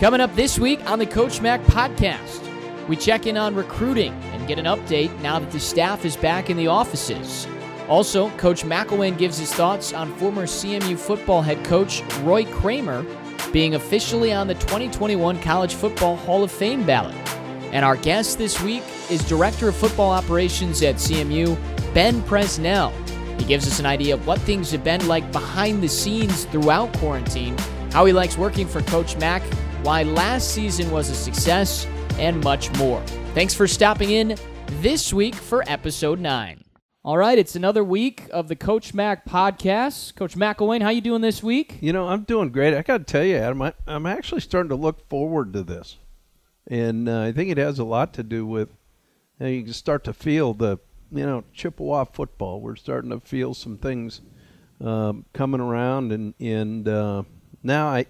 Coming up this week on the Coach Mac podcast, we check in on recruiting and get an update now that the staff is back in the offices. Also, Coach McElwain gives his thoughts on former CMU football head coach Roy Kramer being officially on the 2021 College Football Hall of Fame ballot. And our guest this week is Director of Football Operations at CMU, Ben Presnell. He gives us an idea of what things have been like behind the scenes throughout quarantine, how he likes working for Coach Mac, why last season was a success, and much more. Thanks for stopping in this week for episode 9. All right, it's another week of the Coach Mac podcast. Coach McElwain, how you doing this week? You know, I'm doing great. I got to tell you, Adam, I, I'm actually starting to look forward to this, and uh, I think it has a lot to do with you, know, you can start to feel the you know Chippewa football. We're starting to feel some things um, coming around, and and uh, now I,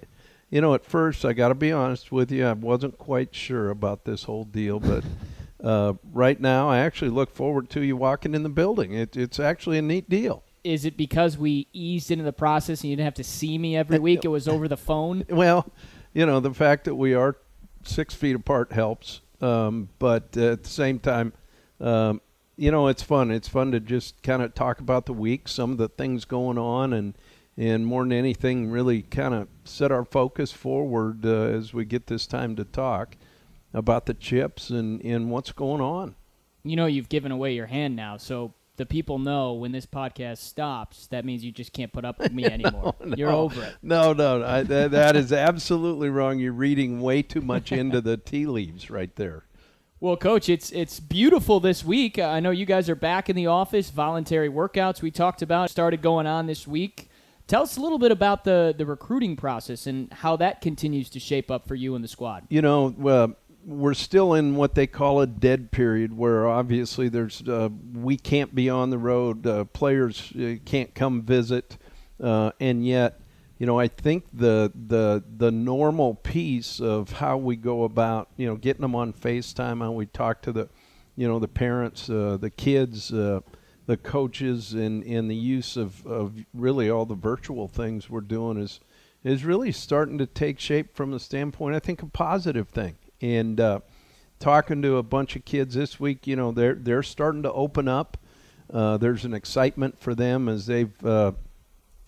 you know, at first I got to be honest with you, I wasn't quite sure about this whole deal, but. Uh, right now, I actually look forward to you walking in the building. It, it's actually a neat deal. Is it because we eased into the process and you didn't have to see me every week? It was over the phone. Well, you know, the fact that we are six feet apart helps, um, but uh, at the same time, um, you know, it's fun. It's fun to just kind of talk about the week, some of the things going on, and and more than anything, really kind of set our focus forward uh, as we get this time to talk about the chips and, and what's going on. You know, you've given away your hand now, so the people know when this podcast stops, that means you just can't put up with me anymore. no, You're over it. No, no, I, that, that is absolutely wrong. You're reading way too much into the tea leaves right there. Well, coach, it's it's beautiful this week. I know you guys are back in the office. Voluntary workouts we talked about started going on this week. Tell us a little bit about the the recruiting process and how that continues to shape up for you and the squad. You know, well, we're still in what they call a dead period, where obviously there's uh, we can't be on the road, uh, players uh, can't come visit, uh, and yet, you know, I think the the the normal piece of how we go about, you know, getting them on Facetime, how we talk to the, you know, the parents, uh, the kids, uh, the coaches, and and the use of of really all the virtual things we're doing is is really starting to take shape from the standpoint, I think, a positive thing and uh, talking to a bunch of kids this week, you know, they're they're starting to open up. Uh, there's an excitement for them as they've uh,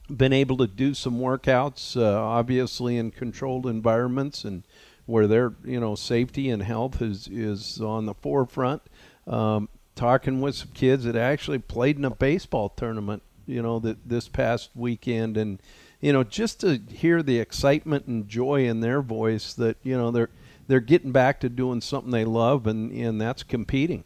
been able to do some workouts, uh, obviously in controlled environments and where their you know safety and health is is on the forefront. Um, talking with some kids that actually played in a baseball tournament, you know, that this past weekend, and you know, just to hear the excitement and joy in their voice that you know they're they're getting back to doing something they love, and and that's competing.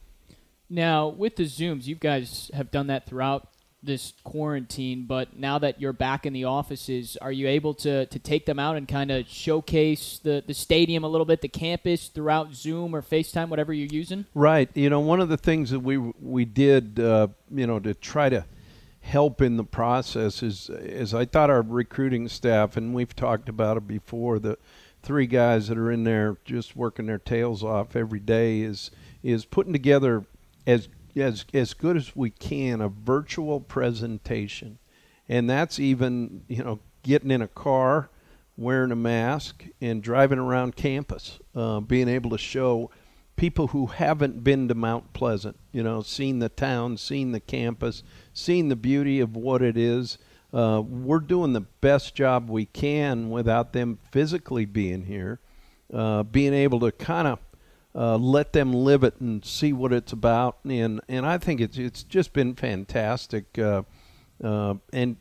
Now, with the Zooms, you guys have done that throughout this quarantine, but now that you're back in the offices, are you able to, to take them out and kind of showcase the, the stadium a little bit, the campus throughout Zoom or FaceTime, whatever you're using? Right. You know, one of the things that we we did, uh, you know, to try to help in the process is, is I thought our recruiting staff, and we've talked about it before, the three guys that are in there just working their tails off every day is is putting together as as as good as we can a virtual presentation, and that's even you know getting in a car, wearing a mask, and driving around campus, uh, being able to show people who haven't been to Mount Pleasant, you know, seen the town, seen the campus, seen the beauty of what it is. Uh, we're doing the best job we can without them physically being here, uh, being able to kind of uh, let them live it and see what it's about. And and I think it's it's just been fantastic. Uh, uh, and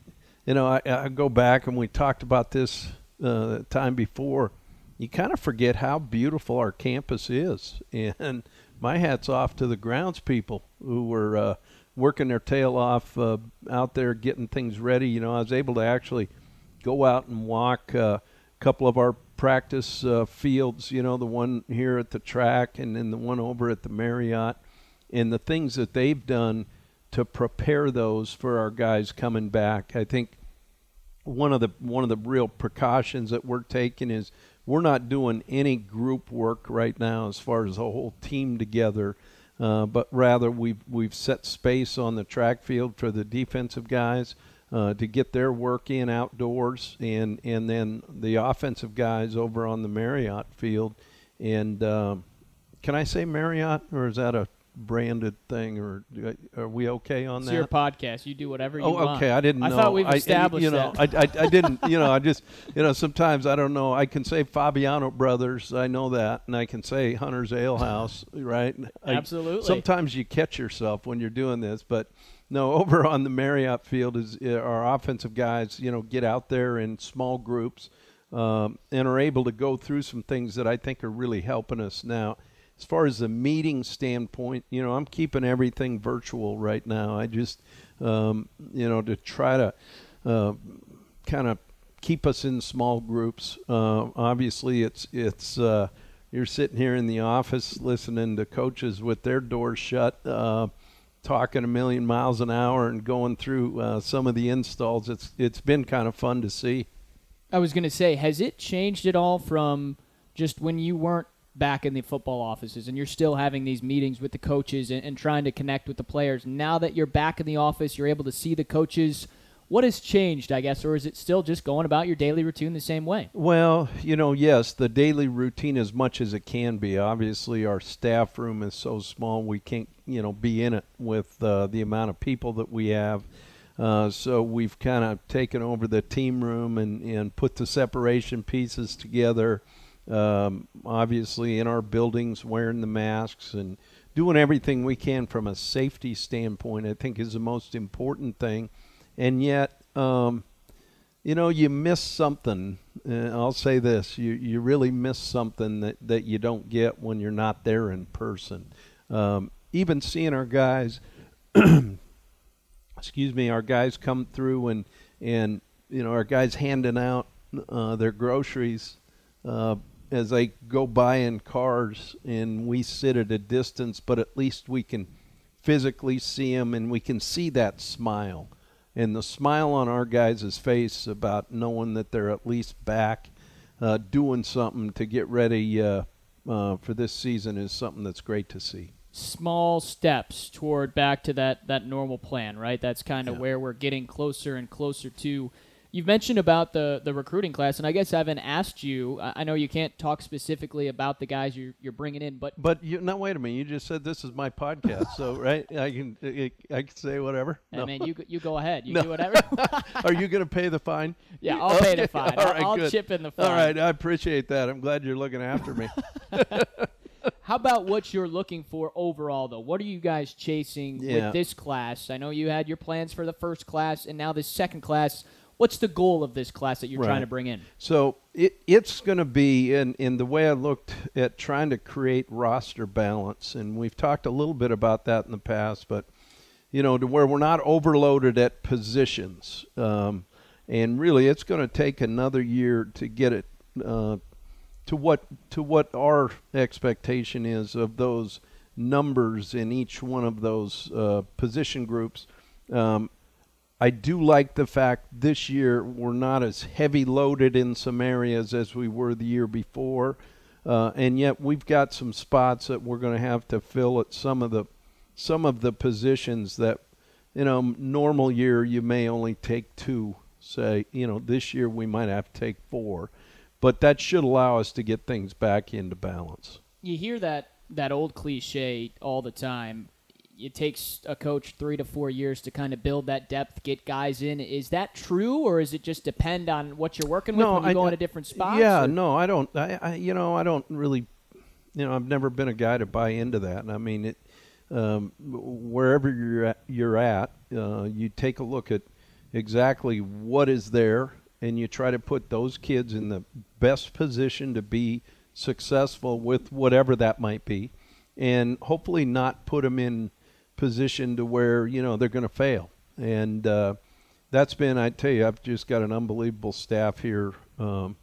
you know, I, I, go back and we talked about this uh, time before. You kind of forget how beautiful our campus is, and my hat's off to the grounds people who were working their tail off uh, out there getting things ready. You know, I was able to actually go out and walk uh, a couple of our practice uh, fields. You know, the one here at the track and then the one over at the Marriott, and the things that they've done to prepare those for our guys coming back. I think one of the one of the real precautions that we're taking is we're not doing any group work right now as far as the whole team together uh, but rather we've we've set space on the track field for the defensive guys. Uh, to get their work in outdoors, and and then the offensive guys over on the Marriott field. And um, can I say Marriott, or is that a branded thing, or are we okay on it's that? your podcast. You do whatever you oh, want. okay. I didn't I know. thought we've I- established you know, that. I, I, I didn't. You know, I just, you know, sometimes I don't know. I can say Fabiano Brothers. I know that, and I can say Hunter's Ale House, right? I- Absolutely. sometimes you catch yourself when you're doing this, but no. Over on the Marriott field is uh, our offensive guys. You know, get out there in small groups um, and are able to go through some things that I think are really helping us now. As far as the meeting standpoint, you know, I'm keeping everything virtual right now. I just, um, you know, to try to uh, kind of keep us in small groups. Uh, obviously, it's it's uh, you're sitting here in the office listening to coaches with their doors shut, uh, talking a million miles an hour and going through uh, some of the installs. It's it's been kind of fun to see. I was going to say, has it changed at all from just when you weren't back in the football offices and you're still having these meetings with the coaches and, and trying to connect with the players? Now that you're back in the office, you're able to see the coaches. What has changed, I guess, or is it still just going about your daily routine the same way? Well, you know, yes, the daily routine as much as it can be. Obviously, our staff room is so small we can't, you know, be in it with uh, the amount of people that we have. Uh, so we've kind of taken over the team room and, and put the separation pieces together. Um, obviously, in our buildings, wearing the masks and doing everything we can from a safety standpoint, I think is the most important thing. And yet, um, you know, you miss something. Uh, I'll say this: you you really miss something that that you don't get when you're not there in person. Um, even seeing our guys, excuse me, our guys come through and and you know our guys handing out uh, their groceries uh, as they go by in cars, and we sit at a distance, but at least we can physically see them, and we can see that smile and the smile on our guys' face about knowing that they're at least back uh, doing something to get ready uh, uh, for this season is something that's great to see. Small steps toward back to that, that normal plan, right? That's kind of Yeah. where we're getting closer and closer to. You've mentioned about the, the recruiting class, and I guess I haven't asked you. I know you can't talk specifically about the guys you're, you're bringing in, but But you, no, wait a minute. You just said this is my podcast, so right? I can I, can say whatever. I mean, you you go ahead. You No. do whatever. Are you going to pay the fine? yeah, I'll pay the fine. all I'll, I'll good. chip in the fine. All right, I appreciate that. I'm glad you're looking after me. How about what you're looking for overall, though? What are you guys chasing Yeah. with this class? I know you had your plans for the first class and now this second class. What's the goal of this class that you're trying to bring in? So it, it's going to be in, in the way I looked at trying to create roster balance, and we've talked a little bit about that in the past, but you know, to where we're not overloaded at positions, um, and really, it's going to take another year to get it uh, to what to what our expectation is of those numbers in each one of those uh, position groups. Um, I do like the fact this year we're not as heavy loaded in some areas as we were the year before, uh, and yet we've got some spots that we're going to have to fill at some of the some of the positions that you know normal year you may only take two. Say you know this year we might have to take four, but that should allow us to get things back into balance. You hear that that old cliche all the time. It takes a coach three to four years to kind of build that depth, get guys in. Is that true, or is it just depend on what you're working with when you I- go into different spots? Yeah, or- no, I don't. I, I, you know, I don't really. You know, I've never been a guy to buy into that. And I mean, it. Um, wherever you're at, you're at, uh, you take a look at exactly what is there, and you try to put those kids in the best position to be successful with whatever that might be, and hopefully not put them in position to where you know they're going to fail. And uh, that's been, I tell you, I've just got an unbelievable staff here. Um,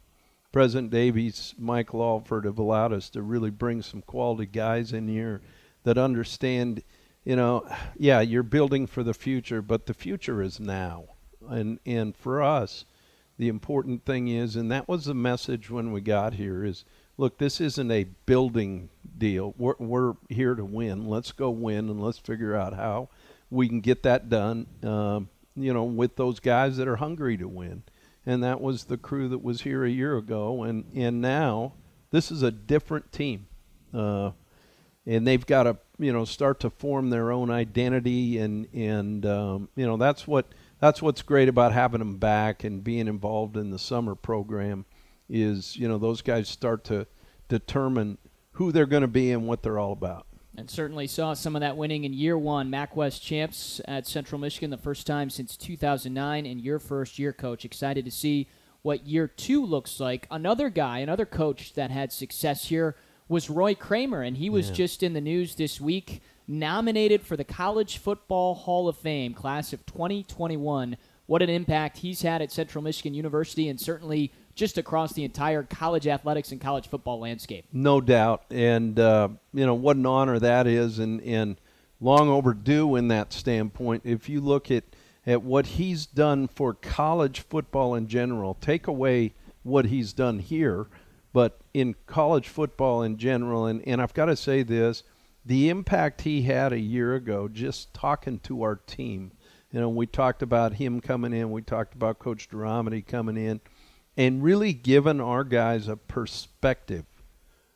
President Davies, Mike Alford have allowed us to really bring some quality guys in here that understand, you know, yeah, you're building for the future, but the future is now. And and for us, the important thing is, and that was the message when we got here, is look, this isn't a building deal. We're we're here to win. Let's go win, and let's figure out how we can get that done. Um, you know, with those guys that are hungry to win. And that was the crew that was here a year ago. And, and now this is a different team. Uh, and they've got to, you know, start to form their own identity. And, and um, you know, that's what that's what's great about having them back and being involved in the summer program is, you know, those guys start to determine who they're going to be and what they're all about and certainly saw some of that winning in year one. MAC West champs at Central Michigan, the first time since 2009, and your first year, coach. Excited to see what year two looks like. Another guy, another coach that had success here was Roy Kramer, and he was yeah. just in the news this week, nominated for the College Football Hall of Fame, class of 2021. What an impact he's had at Central Michigan University, and certainly just across the entire college athletics and college football landscape. No doubt, and uh, you know what an honor that is, and and long overdue in that standpoint. If you look at at what he's done for college football in general, take away what he's done here, but in college football in general, and, and I've got to say this, the impact he had a year ago just talking to our team. You know, we talked about him coming in, we talked about Coach Deromedi coming in and really given our guys a perspective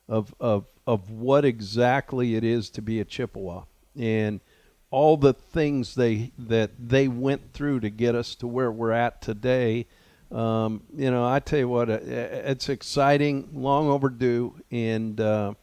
of of of what exactly it is to be a Chippewa and all the things they that they went through to get us to where we're at today. Um, you know, I tell you what, uh, it's exciting, long overdue, and uh,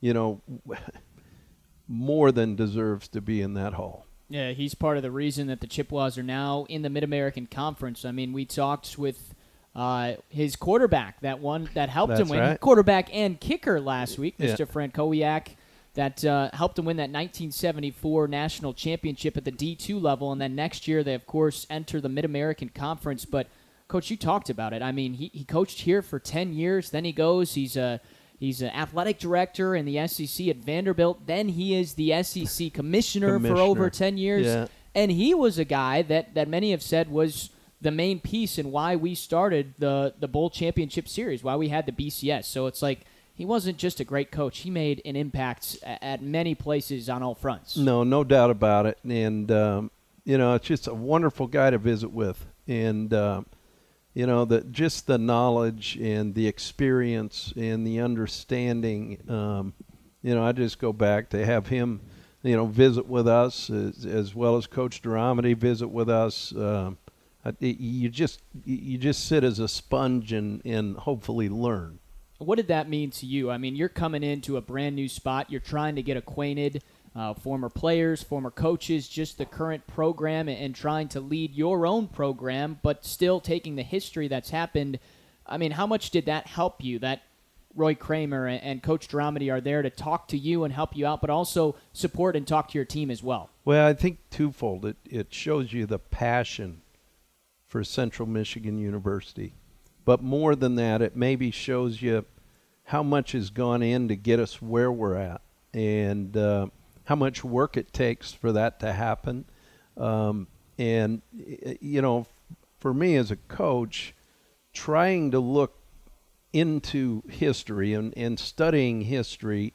you know, more than deserves to be in that hall. Yeah, he's part of the reason that the Chippewas are now in the Mid American Conference. I mean, we talked with uh, his quarterback, that one that helped That's him win, right. quarterback and kicker last week, Yeah. Mr. Franckowiak, that uh, helped him win that 1974 national championship at the D2 level, and then next year they of course enter the Mid American Conference. But coach, you talked about it. I mean, he, he coached here for 10 years, then he goes, he's a He's an athletic director in the SEC at Vanderbilt. Then he is the SEC commissioner, Commissioner. for over 10 years. Yeah. And he was a guy that, that many have said was the main piece in why we started the the bowl championship series, why we had the BCS. So it's like he wasn't just a great coach; he made an impact at many places on all fronts. No, no doubt about it. And um, you know, it's just a wonderful guy to visit with, and uh, you know, the just the knowledge and the experience and the understanding. Um, you know, I just go back to have him, you know, visit with us as, as well as Coach Deromedi visit with us. Uh, you just you just sit as a sponge and, and hopefully learn. What did that mean to you? I mean, you're coming into a brand new spot. You're trying to get acquainted, uh, former players, former coaches, just the current program, and, trying to lead your own program, but still taking the history that's happened. I mean, how much did that help you? That Roy Kramer and, and Coach Deromedi are there to talk to you and help you out, but also support and talk to your team as well. Well, I think twofold. It it shows you the passion for Central Michigan University. But more than that, it maybe shows you how much has gone in to get us where we're at and uh, how much work it takes for that to happen. Um, and, you know, for me as a coach, trying to look into history and, and studying history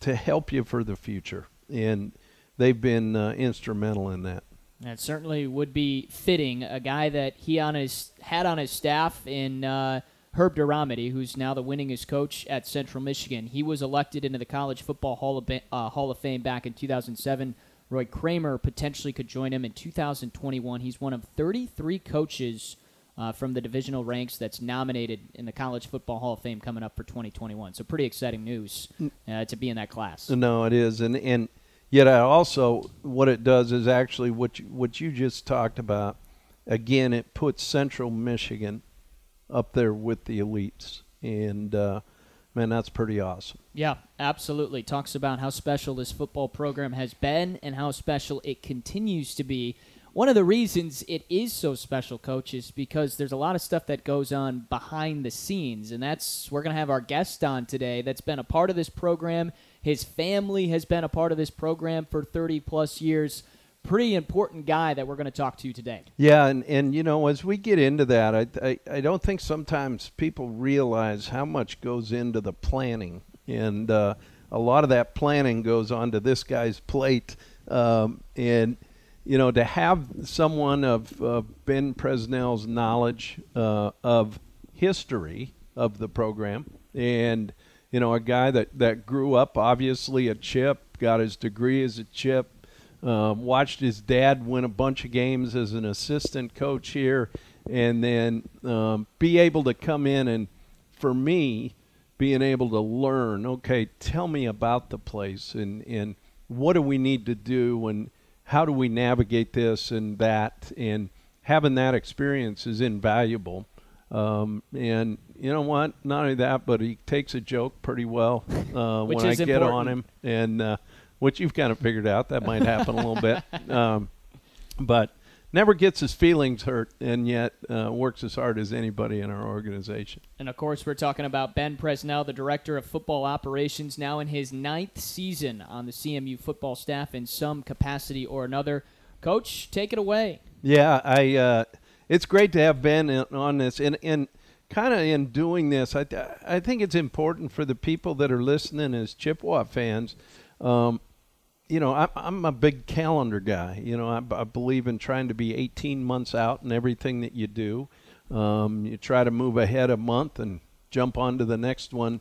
to help you for the future. And they've been uh, instrumental in that. That certainly would be fitting. A guy that he on his had on his staff in uh, Herb Deromedi, who's now the winningest coach at Central Michigan. He was elected into the College Football Hall of, uh, Hall of Fame back in 2007. Roy Kramer potentially could join him in 2021. He's one of 33 coaches uh, from the divisional ranks that's nominated in the College Football Hall of Fame coming up for 2021. So pretty exciting news uh, to be in that class. No, it is, and and Yet I also what it does is actually what you, what you just talked about. Again, it puts Central Michigan up there with the elites, and uh, man, that's pretty awesome. Yeah, absolutely. Talks about how special this football program has been and how special it continues to be. One of the reasons it is so special, coach, is because there's a lot of stuff that goes on behind the scenes, and that's we're going to have our guest on today that's been a part of this program his family has been a part of this program for 30 plus years. Pretty important guy that we're going to talk to today. Yeah, and, and you know, as we get into that, I, I, I don't think sometimes people realize how much goes into the planning. And uh, a lot of that planning goes onto this guy's plate. Um, and, you know, to have someone of Ben Presnell's knowledge uh, of history of the program, and you know, a guy that that grew up obviously a chip, got his degree as a chip, um, watched his dad win a bunch of games as an assistant coach here, and then um, be able to come in and, for me, being able to learn. Okay, tell me about the place and and what do we need to do and how do we navigate this and that and having that experience is invaluable. Um, and you know what? Not only that, but he takes a joke pretty well uh, when I get important. on him, and uh, which you've kind of figured out that might happen a little bit. Um, but never gets his feelings hurt, and yet uh, works as hard as anybody in our organization. And of course, we're talking about Ben Presnell, the director of football operations, now in his ninth season on the CMU football staff in some capacity or another. Coach, take it away. Yeah, I. It's great to have Ben in, on this, and and kind of in doing this, I I think it's important for the people that are listening as Chippewa fans. Um, you know, I'm, I'm a big calendar guy. You know, I, I believe in trying to be 18 months out in everything that you do. Um, you try to move ahead a month and jump on to the next one.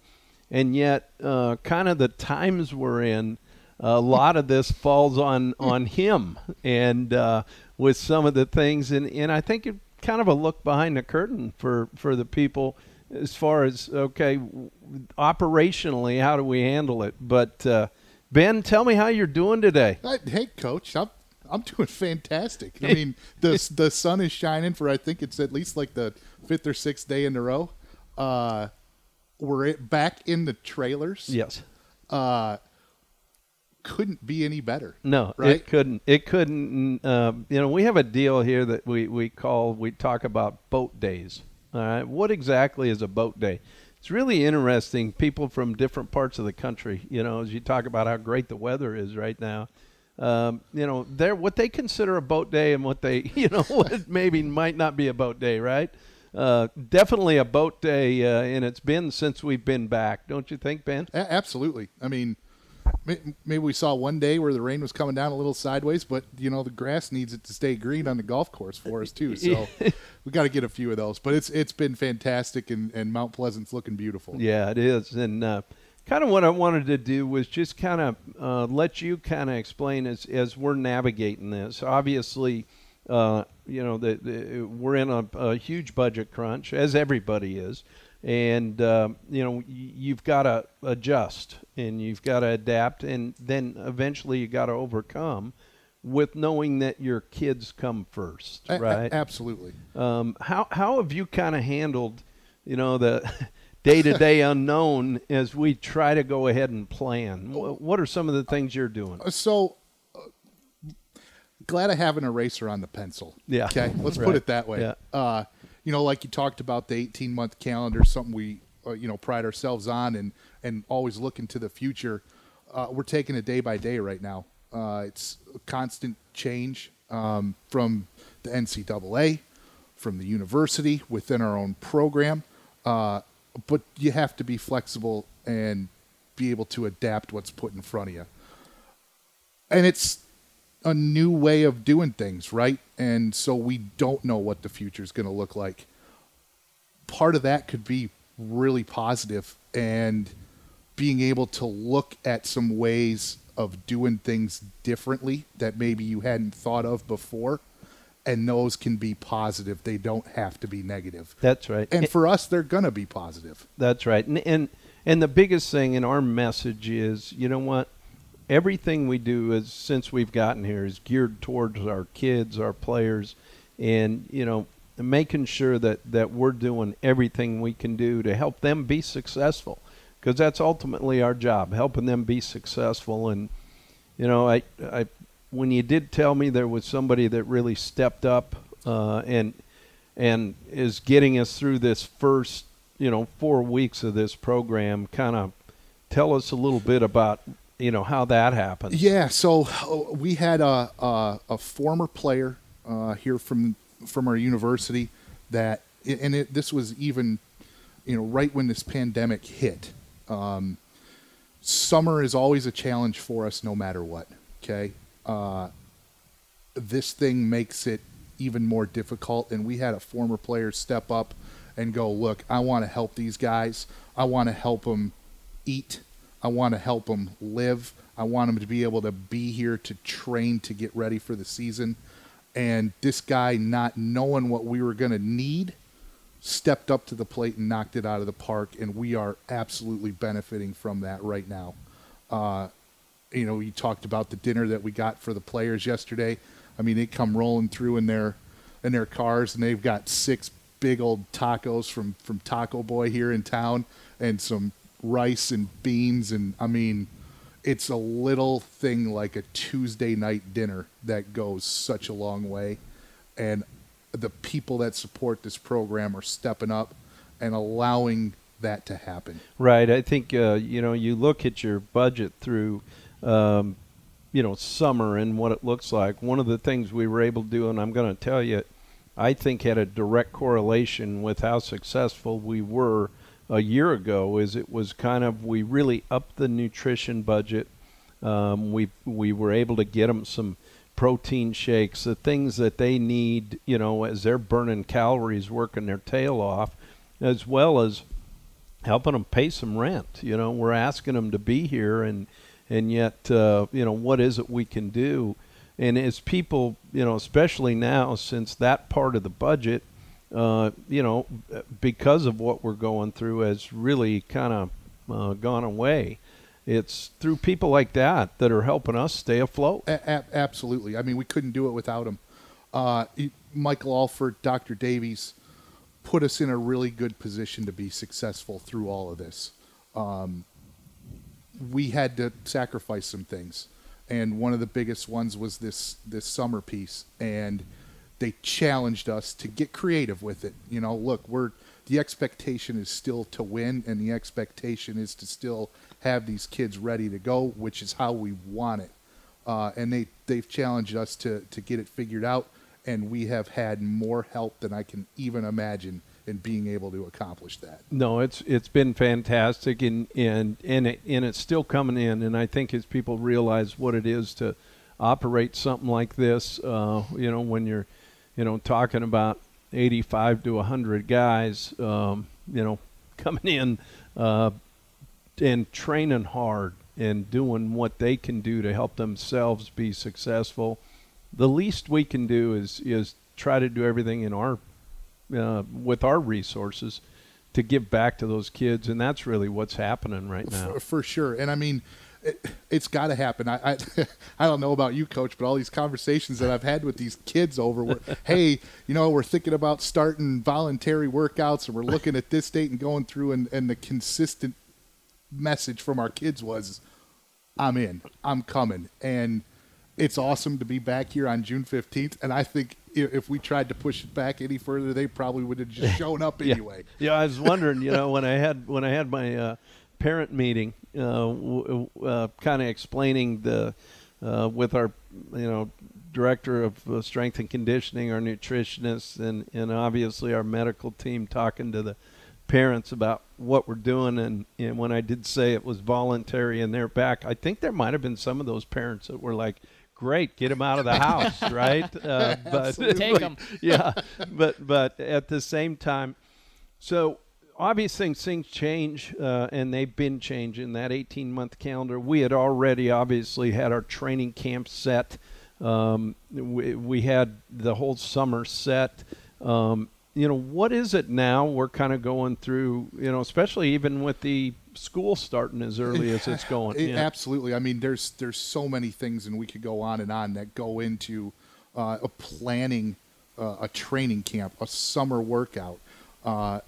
And yet, uh, kind of the times we're in, a lot of this falls on, on him and uh, with some of the things. And, and I think it kind of a look behind the curtain for, for the people as far as, okay, operationally, how do we handle it? But, uh, Ben, tell me how you're doing today. Hey, Coach, I'm I'm doing fantastic. I mean, the the sun is shining for I think it's at least like the fifth or sixth day in a row. Uh, we're back in the trailers. Yes. Uh, couldn't be any better. No, right? it couldn't. It couldn't. Uh, you know, we have a deal here that we we call we talk about boat days. All right, what exactly is a boat day? it's really interesting. People from different parts of the country, you know, as you talk about how great the weather is right now, um, you know, they're what they consider a boat day and what they, you know, what maybe might not be a boat day, right? Uh, definitely a boat day, uh, and it's been since we've been back, don't you think, Ben? A- absolutely. I mean, maybe we saw one day where the rain was coming down a little sideways, but you know the grass needs it to stay green on the golf course for us too. So we got to get a few of those. But it's it's been fantastic, and, and Mount Pleasant's looking beautiful. Yeah, it is, and uh, kind of what I wanted to do was just kind of uh, let you kind of explain as as we're navigating this. Obviously. Uh, you know, the, we're in a, a huge budget crunch, as everybody is and uh, you know you've got to adjust and you've got to adapt and then eventually you got to overcome with knowing that your kids come first right a- absolutely. Um, how, how have you kind of handled you know the day-to-day unknown as we try to go ahead and plan? What are some of the things you're doing? Uh, so uh, glad i have an eraser on the pencil. Yeah. Okay? Let's right. put it that way. Yeah. Uh, you know, like you talked about the 18 month calendar, something we, uh, you know, pride ourselves on and, and always look into the future. Uh, we're taking it day by day right now. Uh, it's constant change um, from the NCAA, from the university, within our own program. Uh, but you have to be flexible and be able to adapt what's put in front of you. And it's a new way of doing things, right? And so we don't know what the future is going to look like. Part of that could be really positive and being able to look at some ways of doing things differently that maybe you hadn't thought of before and those can be positive. They don't have to be negative. That's right. And for us they're going to be positive. That's right. And, and and the biggest thing in our message is you know what everything we do is since we've gotten here is geared towards our kids, our players, and you know making sure that that we're doing everything we can do to help them be successful because that's ultimately our job helping them be successful. And you know I I when you did tell me there was somebody that really stepped up uh, and and is getting us through this first you know four weeks of this program kind of tell us a little bit about you know how that happens. Yeah, so uh, we had a a, a former player uh, here from from our university that, and it, this was even, you know, right when this pandemic hit. Um, summer is always a challenge for us, no matter what. Okay, uh, this thing makes it even more difficult. And we had a former player step up and go, look, I want to help these guys. I want to help them eat. I want to help them live. I want them to be able to be here to train to get ready for the season. And this guy, not knowing what we were going to need, stepped up to the plate and knocked it out of the park. And we are absolutely benefiting from that right now. Uh, you know, you talked about the dinner that we got for the players yesterday. I mean, they come rolling through in their in their cars, and they've got six big old tacos from from Taco Boy here in town, and some rice and beans, and I mean, it's a little thing like a Tuesday night dinner that goes such a long way, and the people that support this program are stepping up and allowing that to happen. Right. I think uh, you know you look at your budget through um, you know, summer and what it looks like. One of the things we were able to do, and I'm going to tell you, I think had a direct correlation with how successful we were a year ago. Is it was kind of we really upped the nutrition budget. Um, we we were able to get them some protein shakes, the things that they need, you know, as they're burning calories, working their tail off, as well as helping them pay some rent. You know, we're asking them to be here and and yet uh, you know what is it we can do and as people you know especially now since that part of the budget uh, you know because of what we're going through has really kind of uh, gone away. It's through people like that that are helping us stay afloat. A- absolutely. I mean we couldn't do it without them uh, michael alford dr davies put us in a really good position to be successful through all of this. Um, we had to sacrifice some things, and one of the biggest ones was this this summer piece, and they challenged us to get creative with it. You know, look, we're the expectation is still to win, and the expectation is to still have these kids ready to go, which is how we want it. Uh, and they they've challenged us to to get it figured out, and we have had more help than I can even imagine in being able to accomplish that. No, it's it's been fantastic, and and and it, and it's still coming in. And I think as people realize what it is to operate something like this, uh, you know, when you're, you know, talking about 85 to 100 guys, um, you know, coming in uh, and training hard and doing what they can do to help themselves be successful. The least we can do is is try to do everything in our uh, with our resources to give back to those kids, and that's really what's happening right now. For, for sure, and I mean, it, has got to happen. I, I, I don't know about you, coach, but all these conversations that I've had with these kids over, where, hey, you know, we're thinking about starting voluntary workouts, and we're looking at this date and going through, and, and the consistent message from our kids was, "I'm in, I'm coming," and it's awesome to be back here on June 15th, and I think if we tried to push it back any further, they probably would have just shown up anyway. yeah. yeah, I was wondering, you know, when I had when I had my uh, parent meeting, w- uh, kind of explaining the uh, with our, you know, director of uh, strength and conditioning, our nutritionists, and and obviously our medical team, talking to the parents about what we're doing and, and when I did say it was voluntary and they're back, I think there might have been some of those parents that were like, great, get him out of the house, right? Uh, but take him. yeah, but but at the same time, so obviously things change, uh, and they've been changing. That 18 month calendar, we had already obviously had our training camp set. Um, we, we had the whole summer set. Um, you know, what is it now? We're kind of going through, you know, especially even with the school starting as early as it's going. It, yeah. Absolutely. I mean, there's there's so many things, and we could go on and on that go into uh, a planning uh, a training camp, a summer workout. Uh,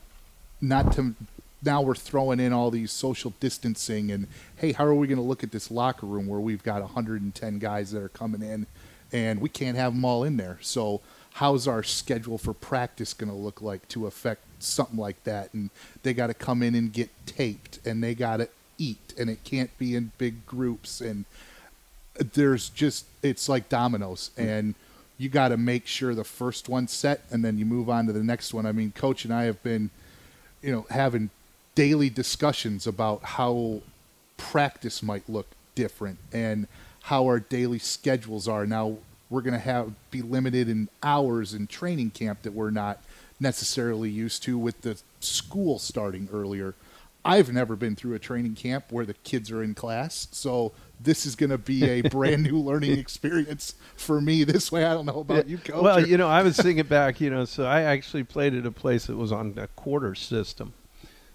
not to now we're throwing in all these social distancing and hey, how are we going to look at this locker room where we've got 110 guys that are coming in, and we can't have them all in there. So how's our schedule for practice going to look like to affect something like that, and they got to come in and get taped, and they got to eat, and it can't be in big groups, and there's just it's like dominoes, mm. and you got to make sure the first one's set, and then you move on to the next one. I mean, coach and I have been, you know, having daily discussions about how practice might look different and how our daily schedules are now we're going to have be limited in hours in training camp that we're not necessarily used to with the school starting earlier. I've never been through a training camp where the kids are in class, so this is going to be a brand new learning experience for me this way. I don't know about you, coach. Well, you know, I was thinking back, you know, so I actually played at a place that was on a quarter system.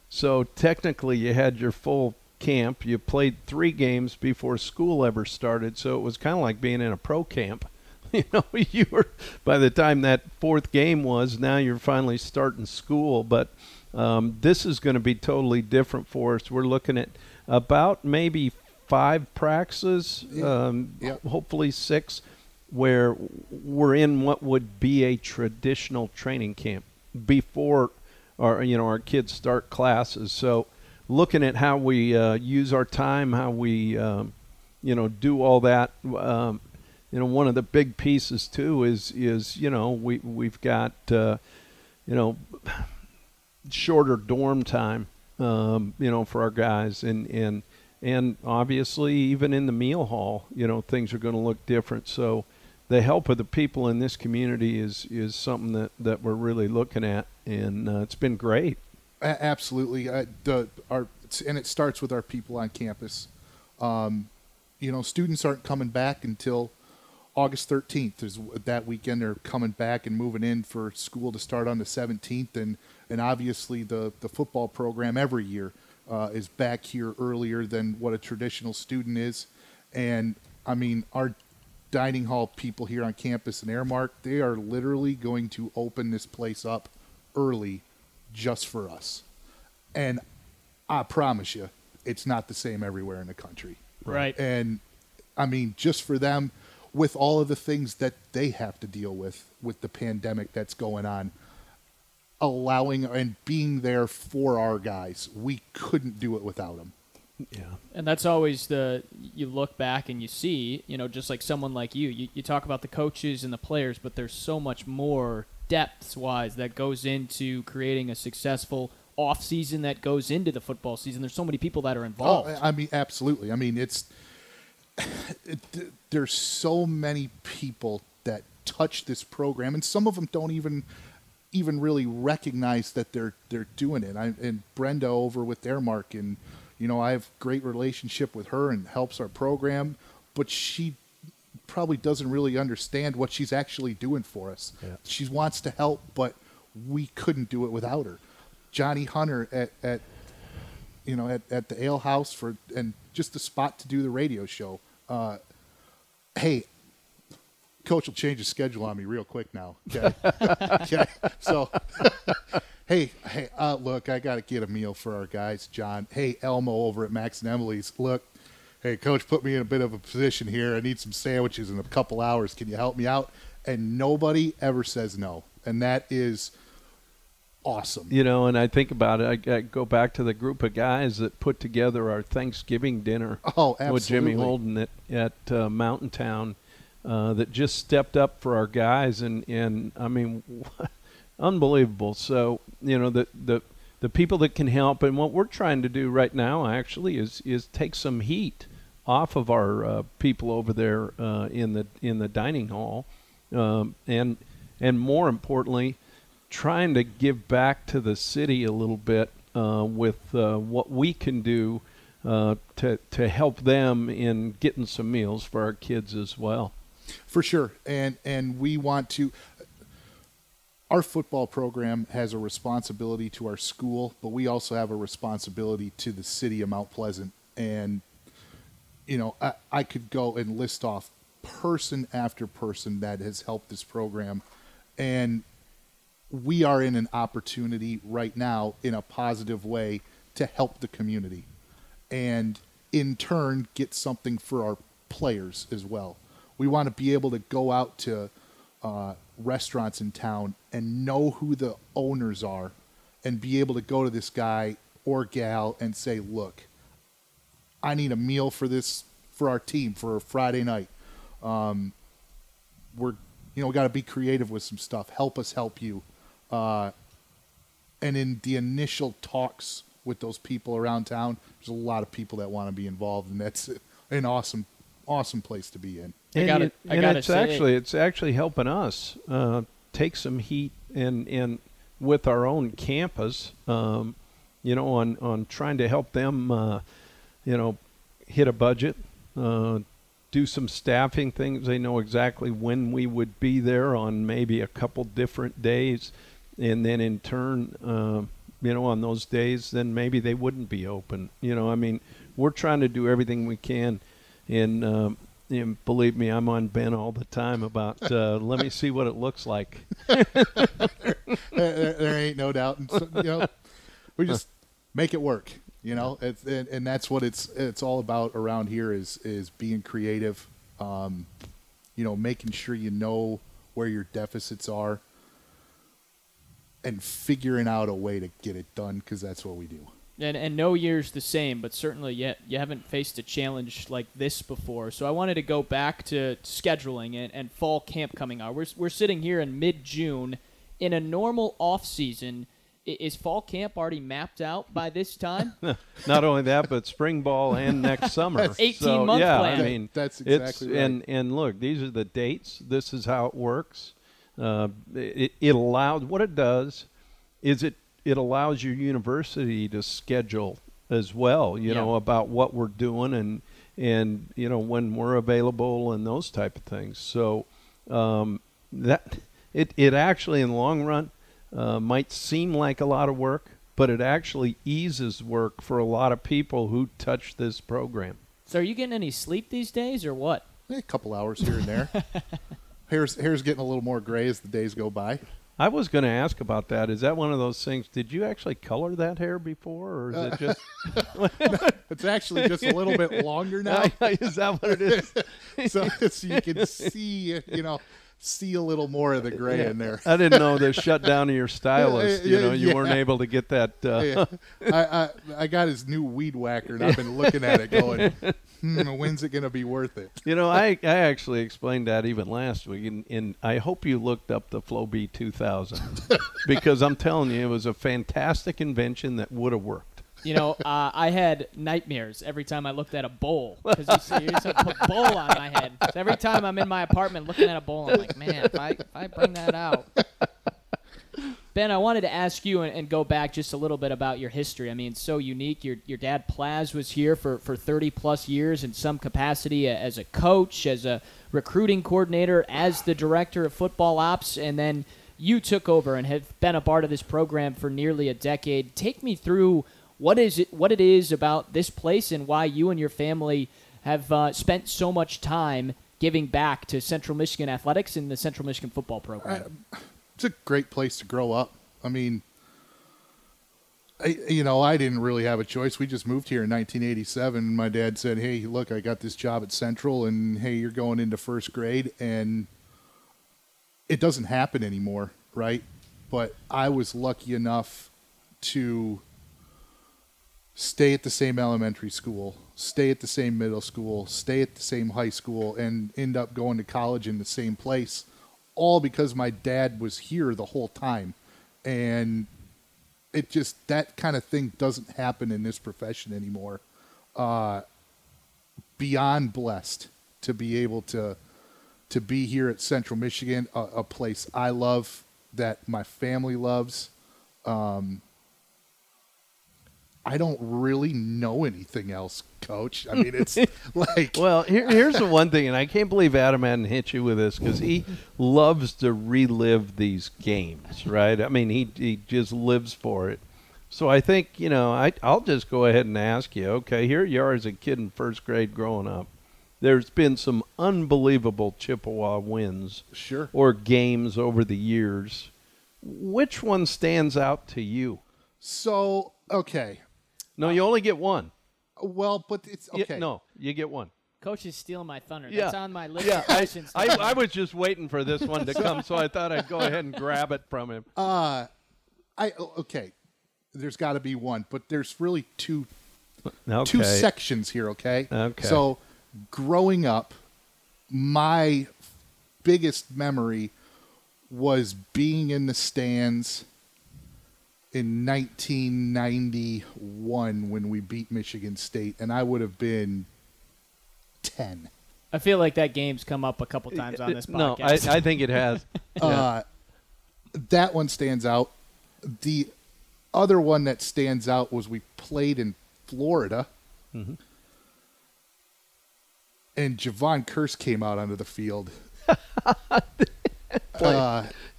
So technically, you had your full camp. You played three games before school ever started, so it was kind of like being in a pro camp. You know, you were by the time that fourth game was, now you're finally starting school. But um, this is going to be totally different for us. We're looking at about maybe five practices, um, hopefully six, where we're in what would be a traditional training camp before our you know our kids start classes. So looking at how we uh, use our time, how we um, you know do all that. Um, you know, one of the big pieces too is is you know we we've got uh, you know shorter dorm time. Um, you know, for our guys and and and obviously even in the meal hall, you know, things are going to look different. So the help of the people in this community is is something that that we're really looking at, and uh, it's been great. Absolutely. Uh, the our and it starts with our people on campus. Um, you know, students aren't coming back until August 13th. Is that weekend they're coming back and moving in for school to start on the 17th, and and obviously the the football program every year uh, is back here earlier than what a traditional student is, and I mean our dining hall people here on campus in Aramark, they are literally going to open this place up early just for us. And I promise you, it's not the same everywhere in the country. Right. And I mean, just for them, with all of the things that they have to deal with, with the pandemic that's going on, allowing and being there for our guys, we couldn't do it without them. Yeah. And that's always the you look back and you see, you know, just like someone like you, you, you talk about the coaches and the players, but there's so much more depths wise that goes into creating a successful off season that goes into the football season. There's so many people that are oh, involved. Oh, I mean, absolutely. I mean, it's it, there's so many people that touch this program, and some of them don't even even really recognize that they're they're doing it. I, and Brenda over with Aramark, and you know, I have great relationship with her and helps our program, but she probably doesn't really understand what she's actually doing for us. Yeah. She wants to help, but we couldn't do it without her. Johnny Hunter at, at you know, at, at the ale house for and just the spot to do the radio show. Uh, hey, coach will change his schedule on me real quick now. Okay. okay. So, hey, hey, uh, look, I got to get a meal for our guys, John. Hey, Elmo over at Max and Emily's. Look, hey, coach, put me in a bit of a position here. I need some sandwiches in a couple hours. Can you help me out? And nobody ever says no. And that is awesome. You know, and I think about it. I, I go back to the group of guys that put together our Thanksgiving dinner Oh, with Jimmy. Holden at at uh, Mountain Town, uh, that just stepped up for our guys, and and I mean, unbelievable. So you know the the the people that can help, and what we're trying to do right now actually is is take some heat off of our uh, people over there uh, in the in the dining hall, um, and and more importantly, trying to give back to the city a little bit uh, with uh, what we can do uh, to to help them in getting some meals for our kids as well. For sure. And and we want to our football program has a responsibility to our school, but we also have a responsibility to the city of Mount Pleasant. And you know, I, I could go and list off person after person that has helped this program. And we are in an opportunity right now in a positive way to help the community and in turn get something for our players as well. We want to be able to go out to uh, restaurants in town and know who the owners are and be able to go to this guy or gal and say, look, I need a meal for this for our team for a Friday night. Um, we're you know got to be creative with some stuff. Help us help you. Uh, and in the initial talks with those people around town, there's a lot of people that want to be involved, and that's an awesome, awesome place to be in. I and gotta- it- I gotta it's actually it's actually helping us uh, take some heat and and with our own campus, um, you know, on on trying to help them, uh, you know, hit a budget, uh, do some staffing things. They know exactly when we would be there on maybe a couple different days, and then in turn, uh, you know, on those days, then maybe they wouldn't be open. You know, I mean, we're trying to do everything we can, and. Um, and believe me, I'm on Ben all the time about. Uh, let me see what it looks like. there, there ain't no doubt. And so, you know, we just make it work. You know, it's, and, and that's what it's it's all about around here is is being creative. Um, you know, making sure you know where your deficits are, and figuring out a way to get it done because that's what we do. And, and no year's the same, but certainly yet you haven't faced a challenge like this before. So I wanted to go back to scheduling and, and fall camp coming out. We're, we're sitting here in mid June. In a normal off season, is fall camp already mapped out by this time? Not only that, but spring ball and next summer. That's- 18 so, month yeah, plan. I mean, That's it's exactly right. and and look, these are the dates. This is how it works. Uh, it, it allows what it does is it it allows your university to schedule as well. You Yeah. know about what we're doing and and you know when we're available and those type of things. So um, that it it actually in the long run uh, might seem like a lot of work, but it actually eases work for a lot of people who touch this program. so are you getting any sleep these days or what? A couple hours here and there. hair's hair's getting a little more gray as the days go by. I was going to ask about that. Is that one of those things? Did you actually color that hair before, or is it just? It's actually just a little bit longer now. is that what it is? so, so you can see, you know, see a little more of the gray in there. I didn't know the shutdown of your stylist. You know, you yeah. weren't able to get that. Uh, Yeah. I, I I got his new weed whacker, and I've been looking at it, going, hmm, "When's it gonna be worth it?" You know, I, I actually explained that even last week, and, and I hope you looked up the Flowbee 2000 because I'm telling you, it was a fantastic invention that would have worked. You know, uh, I had nightmares every time I looked at a bowl because you, see, you used to put a bowl on my head. So every time I'm in my apartment looking at a bowl, I'm like, man, if I if I bring that out. Ben, I wanted to ask you and, and go back just a little bit about your history. I mean, so unique. Your your dad Plaz was here for, for 30 plus years in some capacity as a coach, as a recruiting coordinator, as the director of football ops, and then you took over and have been a part of this program for nearly a decade. Take me through what is it what it is about this place and why you and your family have uh, spent so much time giving back to Central Michigan athletics and the Central Michigan football program. It's a great place to grow up. I mean, I, you know, I didn't really have a choice. We just moved here in 1987. My dad said, "Hey, look, I got this job at Central, and hey, you're going into first grade." And it doesn't happen anymore, right? But I was lucky enough to stay at the same elementary school, stay at the same middle school, stay at the same high school, and end up going to college in the same place, all because my dad was here the whole time. And it just, that kind of thing doesn't happen in this profession anymore. Uh, beyond blessed to be able to to be here at Central Michigan, a, a place I love, that my family loves. Um, I don't really know anything else, Coach. I mean, it's like Well, here, here's the one thing, and I can't believe Adam hadn't hit you with this because he loves to relive these games, right? I mean, he he just lives for it. So I think you know, I I'll just go ahead and ask you. Okay, here you are as a kid in first grade growing up. There's been some unbelievable Chippewa wins sure. or games over the years. Which one stands out to you? So okay, No, you only get one. well, but it's Yeah, okay. no, you get one. Coach is stealing my thunder. Yeah. That's on my list Yeah, of I, questions. I, I was just waiting for this one to come, so I thought I'd go ahead and grab it from him. Uh, I okay. There's got to be one, but there's really two Okay. two sections here, okay? Okay. So, growing up, my biggest memory was being in the stands in 1991 when we beat Michigan State, and I would have been 10. I feel like that game's come up a couple times on this no, podcast. I, I think it has. Uh, that one stands out. The other one that stands out was we played in Florida, Mm-hmm. and Javon Curse came out onto the field. uh,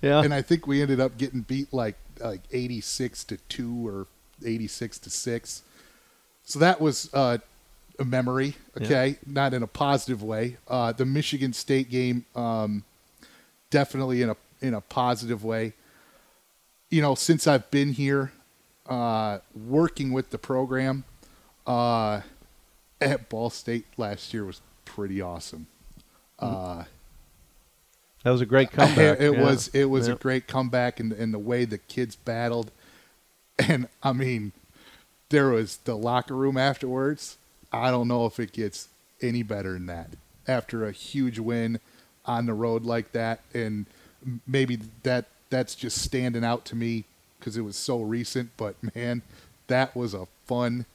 yeah. and I think we ended up getting beat like like eighty six to two or eighty six to six. So that was uh, a memory. Okay, not in a positive way. Uh, the Michigan State game, um, definitely in a in a positive way. You know, since I've been here, uh, working with the program uh, at Ball State last year was pretty awesome. Uh, that was a great comeback. it yeah. was it was Yeah. a great comeback and and the way the kids battled, and I mean, there was the locker room afterwards. I don't know if it gets any better than that after a huge win on the road like that, and maybe that that's just standing out to me because it was so recent. But man, that was a fun,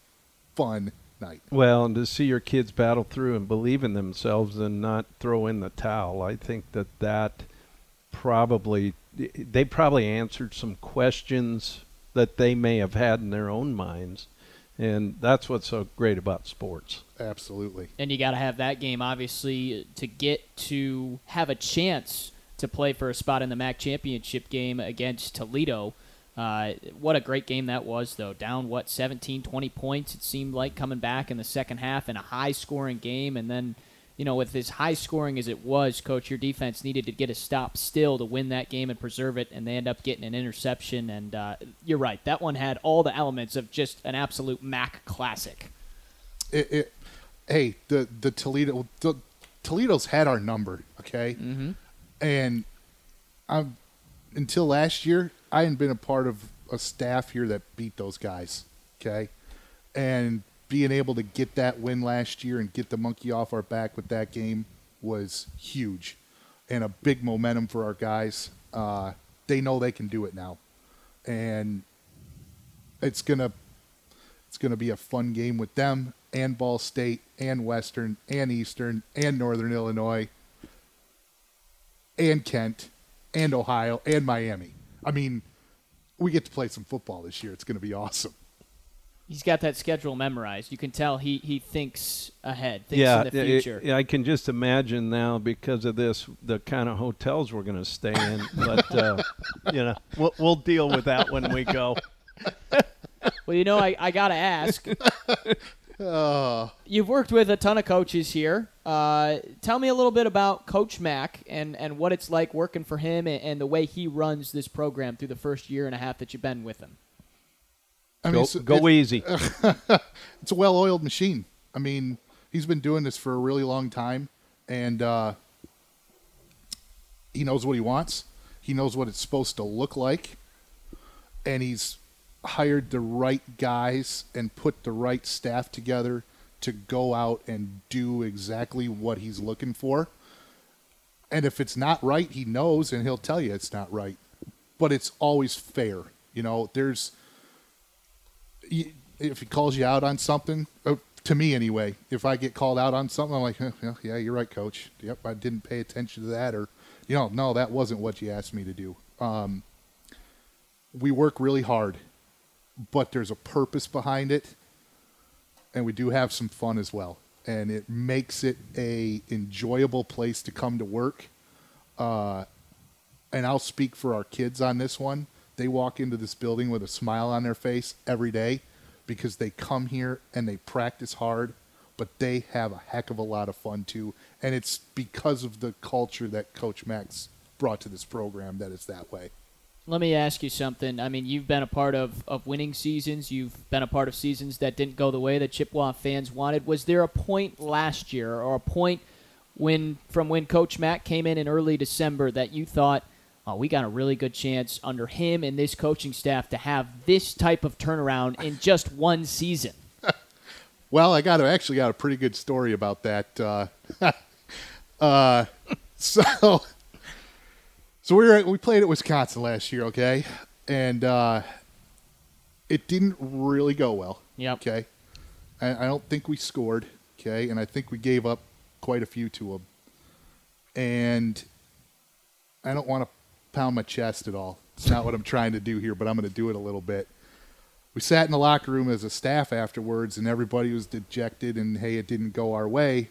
fun night. Well, and to see your kids battle through and believe in themselves and not throw in the towel, I think that that probably they probably answered some questions that they may have had in their own minds, and that's what's so great about sports. Absolutely. and you got to have that game obviously to get to have a chance to play for a spot in the MAC championship game against Toledo. Uh, what a great game that was, though. Down, what, 17, 20 points, it seemed like, coming back in the second half in a high scoring game. And then, you know, with as high scoring as it was, Coach, your defense needed to get a stop still to win that game and preserve it. And they end up getting an interception. And uh, you're right, that one had all the elements of just an absolute MAC classic. it, it hey the the Toledo the, Toledo's had our number, okay, Mm-hmm. and I'm until last year I hadn't been a part of a staff here that beat those guys, okay, and being able to get that win last year and get the monkey off our back with that game was huge, and a big momentum for our guys. Uh, they know they can do it now, and it's gonna it's to be a fun game with them and Ball State and Western and Eastern and Northern Illinois and Kent and Ohio and Miami. I mean, we get to play some football this year. It's going to be awesome. He's got that schedule memorized. You can tell he, he thinks ahead, thinks yeah, in the future. it- I can just imagine now because of this the kind of hotels we're going to stay in. but uh, you know, we'll, we'll deal with that when we go. Well, you know, I, I got to ask. You've worked with a ton of coaches here. Uh, tell me a little bit about Coach Mack and, and what it's like working for him and, and the way he runs this program through the first year and a half that you've been with him. I Go, it's, go it- easy. it's a well-oiled machine. I mean, he's been doing this for a really long time, and uh, he knows what he wants. He knows what it's supposed to look like, and he's hired the right guys and put the right staff together to go out and do exactly what he's looking for. And if it's not right, he knows, and he'll tell you it's not right. But it's always fair. You know, there's if he calls you out on something, uh, to me anyway, if I get called out on something, I'm like, "Huh, yeah, yeah, you're right, coach. Yep, I didn't pay attention to that, or you know, no, that wasn't what you asked me to do. Um, we work really hard, but there's a purpose behind it, and we do have some fun as well, and it makes it a enjoyable place to come to work. Uh, and I'll speak for our kids on this one. They walk into this building with a smile on their face every day because they come here and they practice hard, but they have a heck of a lot of fun too. And it's because of the culture that Coach Mack's brought to this program that it's that way. Let me ask you something. I mean, you've been a part of, of winning seasons. You've been a part of seasons that didn't go the way that Chippewa fans wanted. Was there a point last year or a point when from when Coach Mack came in in early December that you thought, oh, we got a really good chance under him and this coaching staff to have this type of turnaround in just one season? Well, I got a, actually got a pretty good story about that. Uh, uh, so, so we were we played at Wisconsin last year, okay, and uh, it didn't really go well. Yep. Okay, I, I don't think we scored. Okay, and I think we gave up quite a few to them, and I don't want to pound my chest at all. It's not what I'm trying to do here, but I'm going to do it a little bit. We sat in the locker room as a staff afterwards, and everybody was dejected, and hey, it didn't go our way.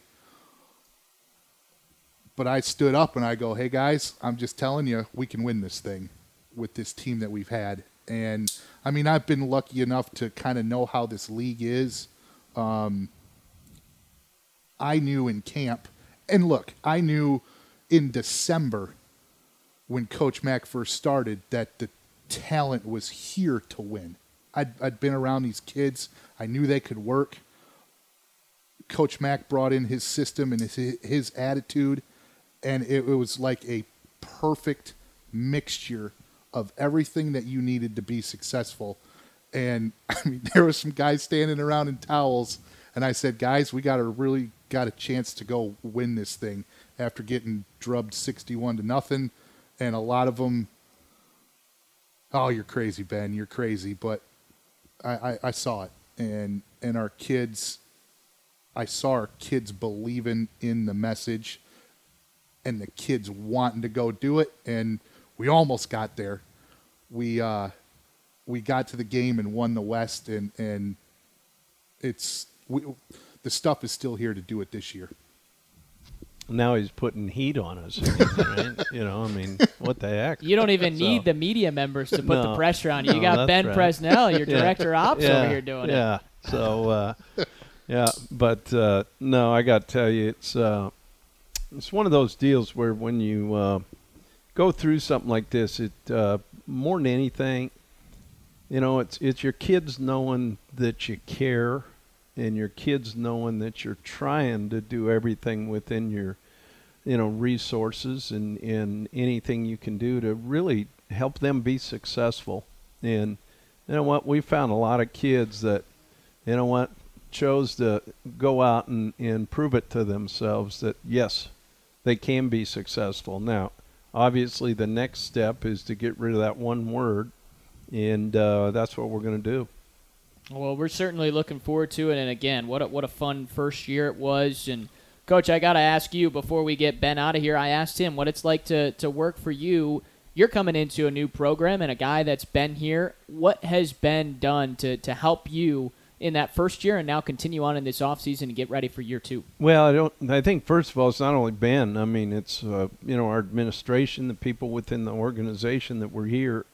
But I stood up and I go, hey guys, I'm just telling you, we can win this thing with this team that we've had. And I mean, I've been lucky enough to kind of know how this league is. Um, I knew in camp, and look, I knew in December when Coach Mack first started that the talent was here to win. I'd, I'd been around these kids. I knew they could work. Coach Mack brought in his system and his, his attitude, and it, it was like a perfect mixture of everything that you needed to be successful. And I mean, there was some guys standing around in towels, and I said, "Guys, we got a really got a chance to go win this thing after getting drubbed sixty-one to nothing." And a lot of them, oh, you're crazy, Ben, you're crazy. But I, I, I saw it, and and our kids, I saw our kids believing in the message, and the kids wanting to go do it, and we almost got there. We uh, we got to the game and won the West, and and it's we, the stuff is still here to do it this year. Now he's putting heat on us, right? you know, I mean, what the heck? You don't even So- need the media members to put the pressure on you. You No, got Ben right. Presnell, your Yeah. director ops yeah, over here doing it. yeah. So, uh, yeah, but uh, no, I got to tell you, it's uh, it's one of those deals where when you uh, go through something like this, it uh, more than anything, you know, it's it's your kids knowing that you care, and your kids knowing that you're trying to do everything within your you know resources and and anything you can do to really help them be successful. And you know what? We found a lot of kids that you know what chose to go out and, and prove it to themselves that yes they can be successful now obviously the next step is to get rid of that one word and uh, that's what we're going to do Well, we're certainly looking forward to it. And again, what a, what a fun first year it was. And coach, I got to ask you before we get Ben out of here. I asked him what it's like to to work for you. You're coming into a new program and a guy that's been here. What has Ben done to to help you in that first year and now continue on in this offseason and get ready for year two? Well, I don't. I think first of all, it's not only Ben. I mean, it's uh, you know our administration, the people within the organization that were here,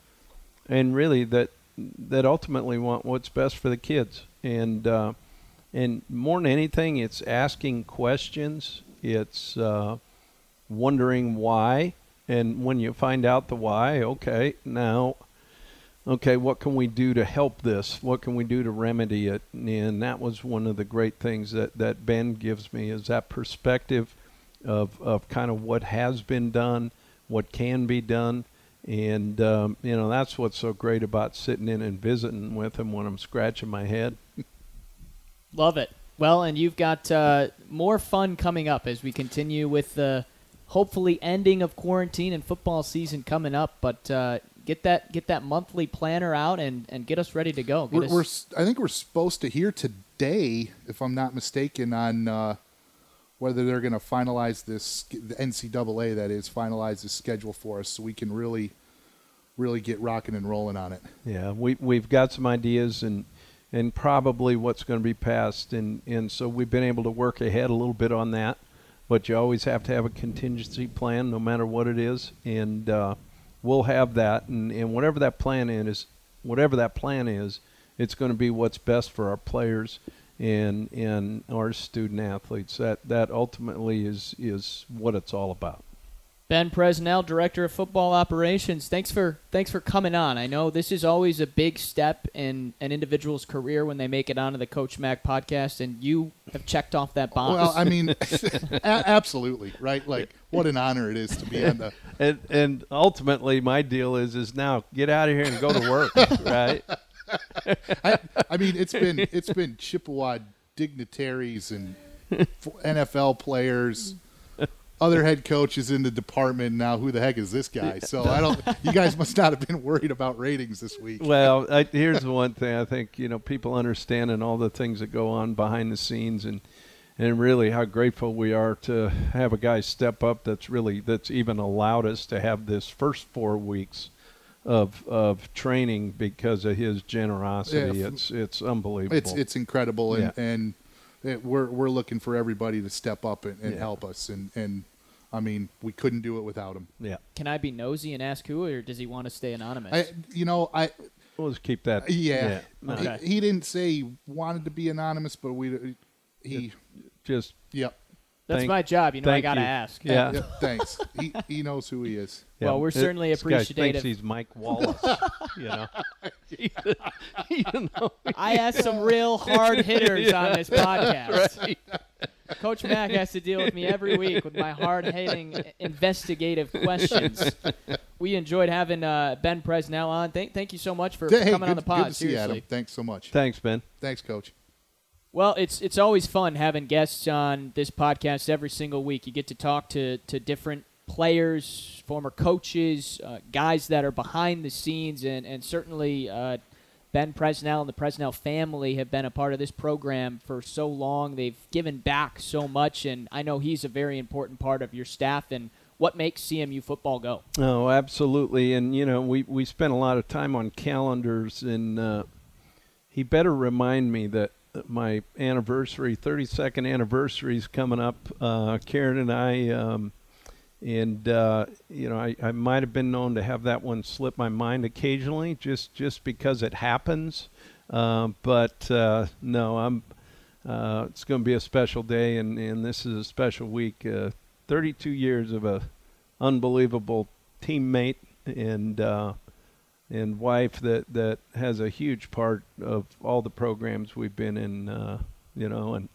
and really that that ultimately want what's best for the kids. And uh, and more than anything, it's asking questions. It's uh, wondering why. And when you find out the why, okay, now okay, what can we do to help this? What can we do to remedy it? And that was one of the great things that, that Ben gives me is that perspective of, of kind of what has been done, what can be done. And, um, you know, that's what's so great about sitting in and visiting with him when I'm scratching my head. Love it. Well, and you've got uh, more fun coming up as we continue with the hopefully ending of quarantine and football season coming up. But uh, get that get that monthly planner out and, and get us ready to go. Get We're, us- we're s- I think we're supposed to hear today, if I'm not mistaken, on uh, whether they're going to finalize this the NCAA that is finalize the schedule for us, so we can really, really get rocking and rolling on it. Yeah, we we've got some ideas and and probably what's going to be passed, and and so we've been able to work ahead a little bit on that. But you always have to have a contingency plan, no matter what it is, and uh, we'll have that. And, and whatever that plan is, whatever that plan is, it's going to be what's best for our players and and our student athletes. That that ultimately is is what it's all about. Ben Presnell, Director of Football Operations. Thanks for thanks for coming on. I know this is always a big step in an individual's career when they make it onto the Coach Mac podcast, and you have checked off that box. Well, I mean, a- absolutely right. Like, what an honor it is to be on the. And and ultimately, my deal is is now get out of here and go to work, right? I, I mean, it's been it's been Chippewa dignitaries and NFL players, other head coaches in the department. Now, who the heck is this guy? So I don't. You guys must not have been worried about ratings this week. Well, I, here's the one thing I think you know people understand and all the things that go on behind the scenes and and really how grateful we are to have a guy step up that's really that's even allowed us to have this first four weeks of of training because of his generosity. Yeah. it's it's unbelievable. It's it's incredible, and Yeah. and it, we're we're looking for everybody to step up and, and Yeah. help us, and and I mean we couldn't do it without him. yeah. Can I be nosy and ask who, or does he want to stay anonymous? I you know I We'll just keep that. yeah, No, Okay. he, he didn't say he wanted to be anonymous, but we he Just yep That's thank- my job. You know, I gotta you. ask. Yeah. Yep, thanks. he he knows who he is. yeah. Well, we're certainly this guy thinks appreciative. he's Mike Wallace. you know. you know. I asked some real hard hitters on this podcast. Coach Mack has to deal with me every week with my hard hitting investigative questions. We enjoyed having uh, Ben Presnell on. Thank, thank you so much for, for hey, coming good, on the pod. good to see you, seriously. Adam. Thanks so much. Thanks, Ben. Thanks, Coach. Well, it's it's always fun having guests on this podcast every single week. You get to talk to, to different players, former coaches, uh, guys that are behind the scenes, and and certainly uh, Ben Presnell and the Presnell family have been a part of this program for so long. They've given back so much, and I know he's a very important part of your staff and what makes CMU football go. Oh, absolutely. And you know, we we spent a lot of time on calendars, and uh, he better remind me that my anniversary, 32nd anniversary, is coming up. Uh, Karen and I, um, and uh, you know, I, I might have been known to have that one slip my mind occasionally, just just because it happens. Uh, but uh, no, I'm. Uh, it's going to be a special day, and, and this is a special week. Uh, 32 years of a unbelievable teammate and uh, and wife that that has a huge part of all the programs we've been in. Uh, you know, and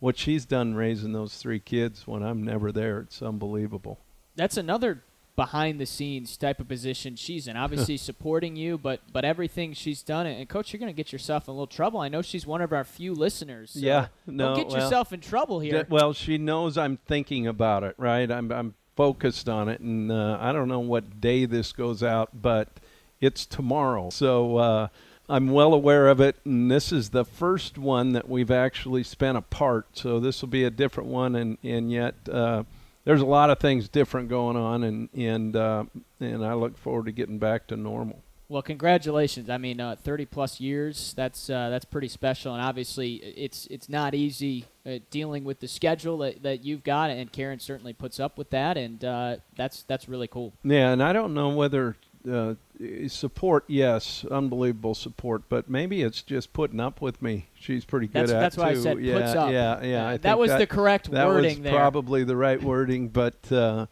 what she's done raising those three kids when I'm never there, it's unbelievable. that's another behind the scenes type of position she's in. Obviously supporting you, but but everything she's done and coach, you're going to get yourself in a little trouble. I know she's one of our few listeners. so Yeah, no, get well- yourself in trouble here. Yeah, well, she knows I'm thinking about it, right? I'm I'm focused on it, and uh, I don't know what day this goes out, but it's tomorrow. So uh, I'm well aware of it, and this is the first one that we've actually spent apart. So this will be a different one, and and yet. Uh, there's a lot of things different going on, and and uh, and I look forward to getting back to normal. Well, congratulations. I mean, uh, 30 plus years. That's uh, that's pretty special, and obviously, it's it's not easy uh, dealing with the schedule that, that you've got, and Karen certainly puts up with that, and uh, that's that's really cool. Yeah, and I don't know whether uh, support, yes, unbelievable support, but maybe it's just putting up with me. She's pretty good That's at that's why I said yeah, puts up. Yeah, yeah. I that was that, the correct that wording was there. probably the right wording, but uh,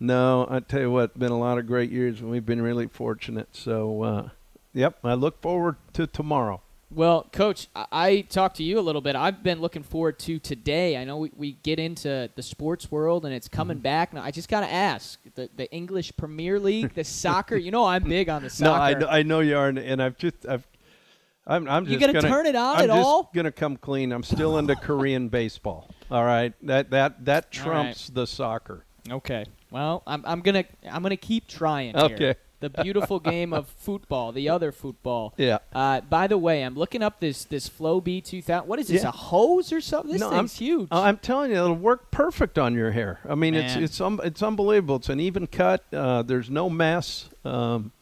no, I tell you what, been a lot of great years, and we've been really fortunate. So, uh, yep, I look forward to tomorrow. Well, Coach, I, I talked to you a little bit. I've been looking forward to today. I know we, we get into the sports world and it's coming Mm-hmm. back. Now, I just got to ask the, the English Premier League, the soccer. You know, I'm big on the No, I, soccer. I know you are, and, and I've just I've. I'm, I'm You gonna gonna turn it on I'm at just all? gonna come clean. I'm still into Korean baseball. All right, that that that trumps the soccer. Okay. Well, I'm, I'm gonna I'm gonna keep trying. Here. The beautiful game of football, the other football. Yeah. Uh, by the way, I'm looking up this this Flowbee 2000. What is this? Yeah. A hose or something? This No, I'm- thing's huge. Uh, I'm telling you, it'll work perfect on your hair. I mean, it's it's um, it's unbelievable. It's an even cut. Uh, there's no mess. Um,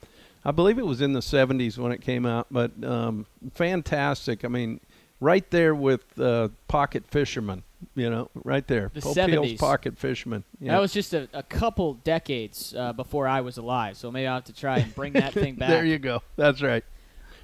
I believe it was in the 70s when it came out, but um, fantastic. I mean, right there with uh, Pocket Fisherman. You know, right there. The Popeil's 70s. Pocket Fisherman. Yeah. That was just a, a couple decades uh, before I was alive, so maybe I'll have to try and bring that thing back. there you go. That's right.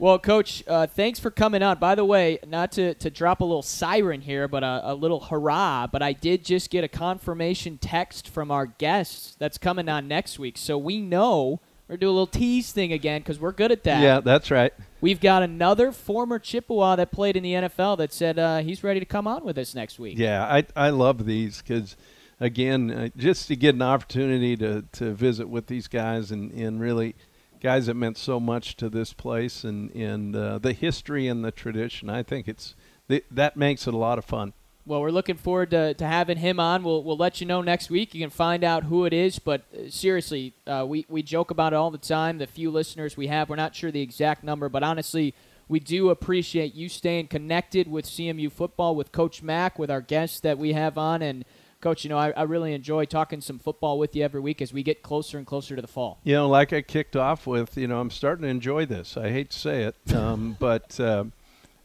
Well, Coach, uh, thanks for coming on. By the way, not to, to drop a little siren here, but a, a little hurrah, but I did just get a confirmation text from our guests that's coming on next week. So we know we're doing a little tease thing again because we're good at that. Yeah, that's right. We've got another former Chippewa that played in the NFL that said uh, he's ready to come on with us next week. Yeah, I I love these because, again, uh, just to get an opportunity to, to visit with these guys and, and really guys that meant so much to this place and and uh, the history and the tradition. I think it's th- that makes it a lot of fun. Well, we're looking forward to, to having him on. We'll, we'll let you know next week. You can find out who it is. But uh, seriously, uh, we, we joke about it all the time. The few listeners we have, we're not sure the exact number, but honestly, we do appreciate you staying connected with CMU football, with Coach Mack, with our guests that we have on. And, Coach, you know, I, I really enjoy talking some football with you every week as we get closer and closer to the fall. You know, like I kicked off with, you know, I'm starting to enjoy this. I hate to say it, um, but uh,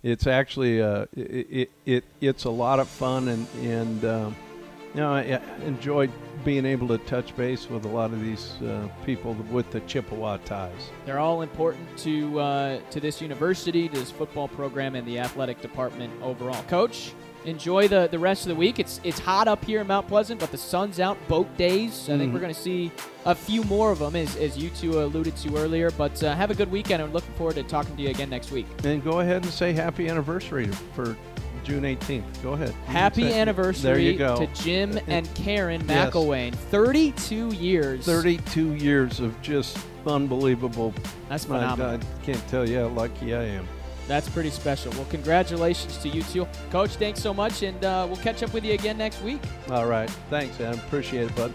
it's actually uh, it, it, it, it's a lot of fun, and and um, you know, I enjoyed being able to touch base with a lot of these uh, people with the Chippewa ties. They're all important to uh, to this university, to this football program, and the athletic department overall. Coach, enjoy the, the rest of the week. It's it's hot up here in Mount Pleasant, but the sun's out boat days. Mm-hmm. I think we're going to see a few more of them, as, as you two alluded to earlier. But uh, have a good weekend, I'm looking forward to talking to you again next week. And go ahead and say happy anniversary for June 18th. Go ahead. Happy anniversary there you go. to Jim and Karen McElwain. Yes. 32 years. 32 years of just unbelievable. That's phenomenal. I, I can't tell you how lucky I am. That's pretty special. Well, congratulations to you two. Coach, thanks so much, and uh, we'll catch up with you again next week. All right. Thanks, Adam. Appreciate it, bud.